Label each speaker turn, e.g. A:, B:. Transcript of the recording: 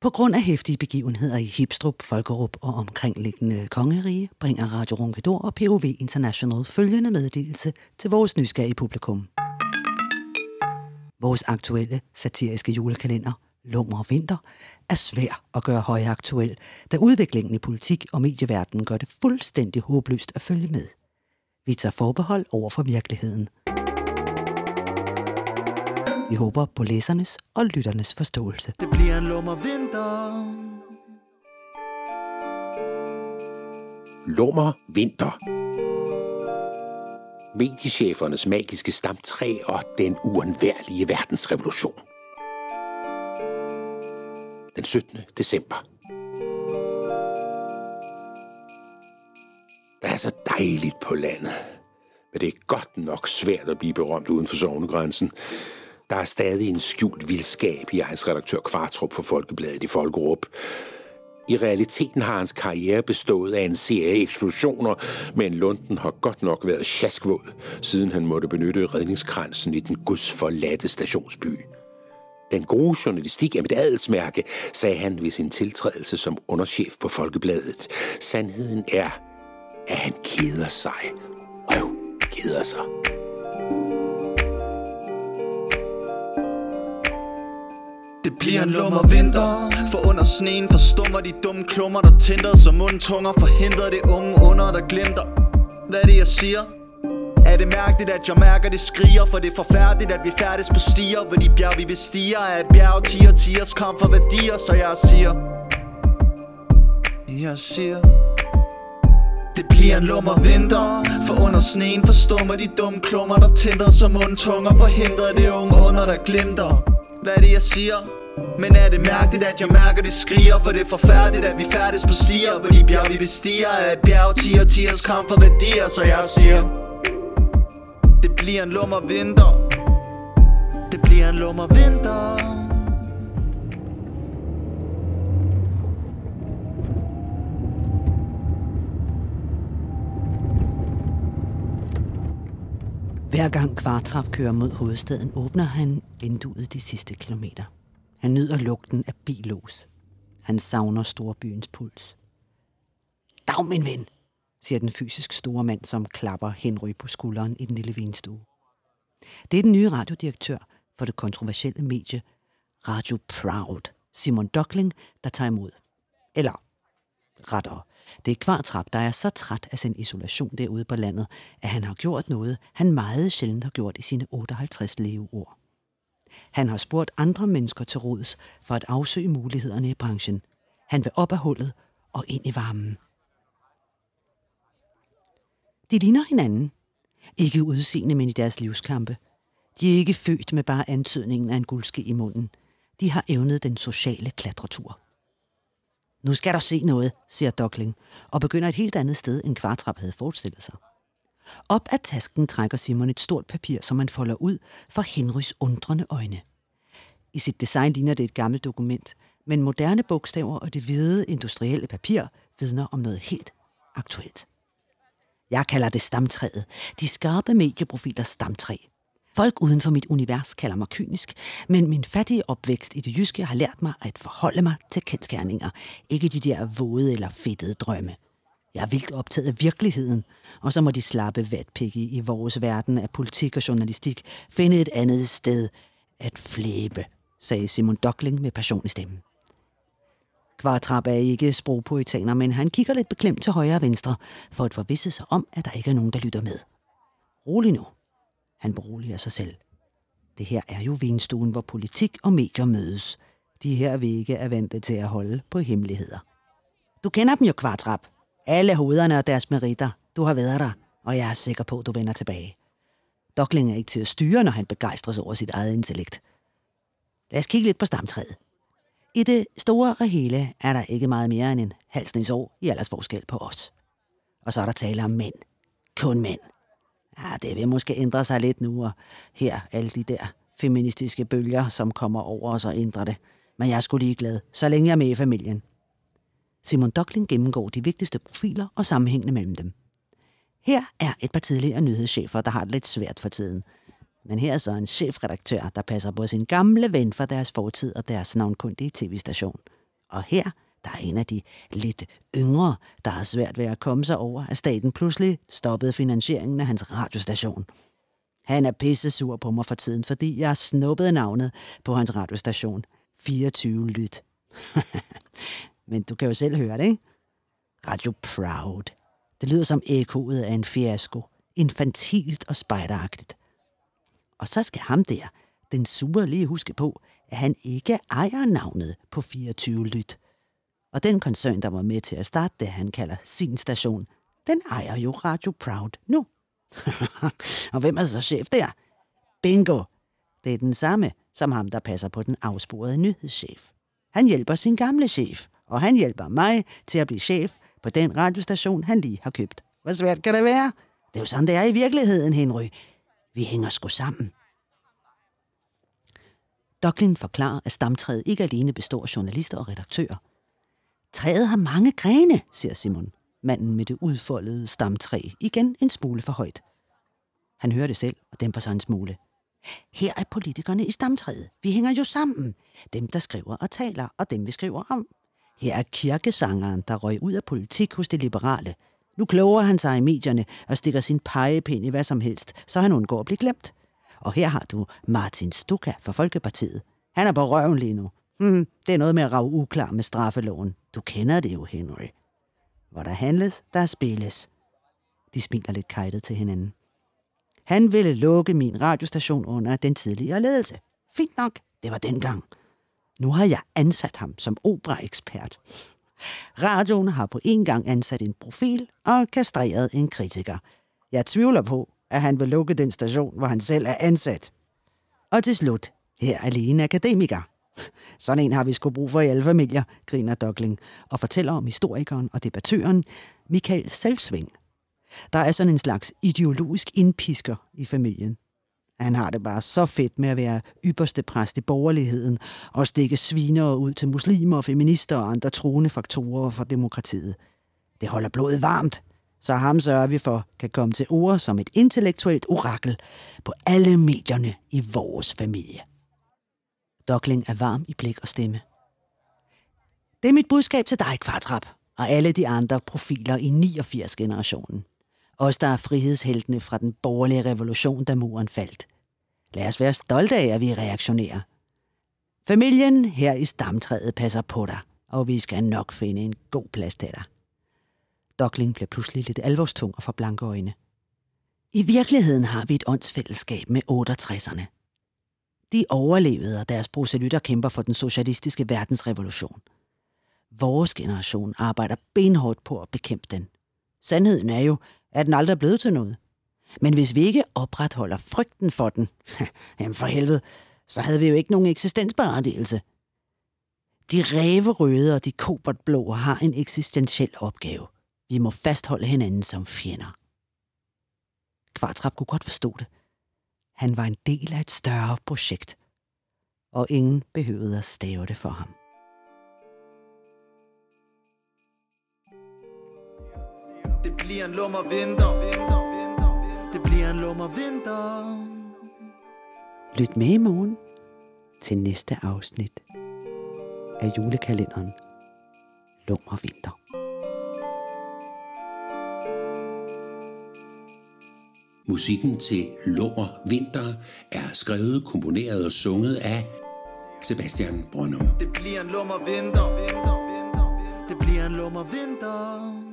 A: På grund af hæftige begivenheder i Hipstrup, Folkerup og omkringliggende kongerige, bringer Radio Ronkedor og POV International følgende meddelelse til vores nysgerrige publikum. Vores aktuelle satiriske julekalender, Lummer og Vinter, er svær at gøre højaktuel, da udviklingen i politik og medieverdenen gør det fuldstændig håbløst at følge med. Vi tager forbehold over for virkeligheden. Vi håber på læsernes og lytternes forståelse.
B: Det bliver en lummer vinter.
C: Lummer vinter. Mediechefernes magiske stamtræ og den uundværlige verdensrevolution. Den 17. december. Der er så dejligt på landet. Men det er godt nok svært at blive berømt uden for sovnegrænsen. Der er stadig en skjult vildskab i hans redaktør Kvartrup for Folkebladet i Folkerup. I realiteten har hans karriere bestået af en serie eksplosioner, men Lunden har godt nok været sjaskvåd, siden han måtte benytte redningskransen i den gudsforladte stationsby. Den gode journalistik er mit adelsmærke, sagde han ved sin tiltrædelse som underchef på Folkebladet. Sandheden er, at han keder sig. Øv, keder sig.
B: Det bliver en lummer vinter. For under sneen forstummer de dumme klummer Der tænder som mundtunger. Forhindrer det unge under der glimter. Hvad er det jeg siger? Er det mærkeligt at jeg mærker det skriger? For det er forfærdeligt at vi færdes på stier. Hvor de bjerg vi bestiger Er et bjerg tiger tiers kom for værdier. Så jeg siger Jeg siger det bliver en lummer vinter. For under sneen forstummer de dumme klummer Der tænder som mundtunger. Forhindrer det unge under der glimter hvad er det jeg siger? Men er det mærkeligt at jeg mærker det skriger? For det er forfærdeligt at vi færdes på stier. Hvor de bjerg vi bestiger Er et bjerg tiger tiers kamp for værdier. Så jeg siger Det bliver en lummer vinter. Det bliver en lummer vinter.
A: Hver gang Kvartrap kører mod hovedstaden, åbner han vinduet de sidste kilometer. Han nyder lugten af bilås. Han savner storbyens puls. Dag, min ven, siger den fysisk store mand, som klapper Henry på skulderen i den lille vinstue. Det er den nye radiodirektør for det kontroversielle medie Radio Proud, Simon Dockling, der tager imod. Eller rettere, det er Kvartrap, der er så træt af sin isolation derude på landet, at han har gjort noget, han meget sjældent har gjort i sine 58 leveår. Han har spurgt andre mennesker til råds for at afsøge mulighederne i branchen. Han vil op af hullet og ind i varmen. De ligner hinanden. Ikke udseende, men i deres livskampe. De er ikke født med bare antydningen af en guldske i munden. De har evnet den sociale klatretur. Nu skal der se noget, siger Dockling, og begynder et helt andet sted, end Kvartrap havde forestillet sig. Op af tasken trækker Simon et stort papir, som man folder ud for Henrys undrende øjne. I sit design ligner det et gammelt dokument, men moderne bogstaver og det hvide industrielle papir vidner om noget helt aktuelt. Jeg kalder det stamtræet. De skarpe medieprofiler stamtræ. Folk uden for mit univers kalder mig kynisk, men min fattige opvækst i det jyske har lært mig at forholde mig til kendskærninger, ikke de der våde eller fedtede drømme. Jeg er vildt optaget af virkeligheden, og så må de slappe vatpikke i vores verden af politik og journalistik finde et andet sted at flæbe, sagde Simon Dockling med passion i stemmen. Kvartrap er ikke sprogpoetaner, men han kigger lidt beklemt til højre og venstre, for at forvisse sig om, at der ikke er nogen, der lytter med. Rolig nu. Han beroliger sig selv. Det her er jo vinstuen, hvor politik og medier mødes. De her vægge er vant til at holde på hemmeligheder. Du kender dem jo, Kvartrap. Alle hovederne og deres meritter. Du har været der, og jeg er sikker på, at du vender tilbage. Dokling er ikke til at styre, når han begejstres over sit eget intellekt. Lad os kigge lidt på stamtræet. I det store og hele er der ikke meget mere end en halsnings år i aldersforskel på os. Og så er der tale om mænd. Kun mænd ah, det vil måske ændre sig lidt nu, og her alle de der feministiske bølger, som kommer over os og ændrer det. Men jeg er sgu ligeglad, så længe jeg er med i familien. Simon Dockling gennemgår de vigtigste profiler og sammenhængene mellem dem. Her er et par tidligere nyhedschefer, der har det lidt svært for tiden. Men her er så en chefredaktør, der passer på sin gamle ven fra deres fortid og deres navnkundige tv-station. Og her, der er en af de lidt yngre, der har svært ved at komme sig over, at staten pludselig stoppede finansieringen af hans radiostation. Han er pisse sur på mig for tiden, fordi jeg har snuppet navnet på hans radiostation. 24 lyt. Men du kan jo selv høre det, ikke? Radio Proud. Det lyder som ekkoet af en fiasko. Infantilt og spejderagtigt. Og så skal ham der, den sure lige huske på, at han ikke ejer navnet på 24 lyt. Og den koncern, der var med til at starte det, han kalder sin station, den ejer jo Radio Proud nu. og hvem er så chef der? Bingo! Det er den samme som ham, der passer på den afsporede nyhedschef. Han hjælper sin gamle chef, og han hjælper mig til at blive chef på den radiostation, han lige har købt. Hvor svært kan det være? Det er jo sådan, det er i virkeligheden, Henry. Vi hænger sgu sammen. Docklin forklarer, at stamtræet ikke alene består af journalister og redaktører. Træet har mange grene, siger Simon, manden med det udfoldede stamtræ, igen en smule for højt. Han hører det selv og dæmper sig en smule. Her er politikerne i stamtræet. Vi hænger jo sammen. Dem, der skriver og taler, og dem, vi skriver om. Her er kirkesangeren, der røg ud af politik hos det liberale. Nu kloger han sig i medierne og stikker sin pegepind i hvad som helst, så han undgår at blive glemt. Og her har du Martin Stuka fra Folkepartiet. Han er på røven lige nu. Hmm, det er noget med at rave uklar med straffeloven. Du kender det jo, Henry. Hvor der handles, der spilles. De smiler lidt kajtet til hinanden. Han ville lukke min radiostation under den tidligere ledelse. Fint nok, det var dengang. Nu har jeg ansat ham som operaekspert. Radioen har på en gang ansat en profil og kastreret en kritiker. Jeg tvivler på, at han vil lukke den station, hvor han selv er ansat. Og til slut, her er lige en akademiker. Sådan en har vi sgu brug for i alle familier, griner Dogling og fortæller om historikeren og debattøren Michael Selvsving. Der er sådan en slags ideologisk indpisker i familien. Han har det bare så fedt med at være ypperste præst i borgerligheden og stikke sviner ud til muslimer, feminister og andre troende faktorer for demokratiet. Det holder blodet varmt, så ham sørger vi for kan komme til ord som et intellektuelt orakel på alle medierne i vores familie. Dokling er varm i blik og stemme. Det er mit budskab til dig, Kvartrap, og alle de andre profiler i 89-generationen. Os, der er frihedsheltene fra den borgerlige revolution, da muren faldt. Lad os være stolte af, at vi reaktionerer. Familien her i stamtræet passer på dig, og vi skal nok finde en god plads til dig. Dokling bliver pludselig lidt alvorstung og får blanke øjne. I virkeligheden har vi et åndsfællesskab med 68'erne. De overlevede, og deres proselytter kæmper for den socialistiske verdensrevolution. Vores generation arbejder benhårdt på at bekæmpe den. Sandheden er jo, at den aldrig er blevet til noget. Men hvis vi ikke opretholder frygten for den, jamen for helvede, så havde vi jo ikke nogen eksistensberettigelse. De ræverøde og de kobertblå har en eksistentiel opgave. Vi må fastholde hinanden som fjender. Kvartrap kunne godt forstå det. Han var en del af et større projekt, og ingen behøvede at stave det for ham.
B: Det bliver en lummer vinter Det bliver en lummer vinter
A: Lyt med i morgen til næste afsnit af julekalenderen Lummer Vinter.
C: Musikken til Lår Vinter er skrevet, komponeret og sunget af Sebastian Brønum.
B: Det bliver en lummer vinter Det bliver en lummer vinter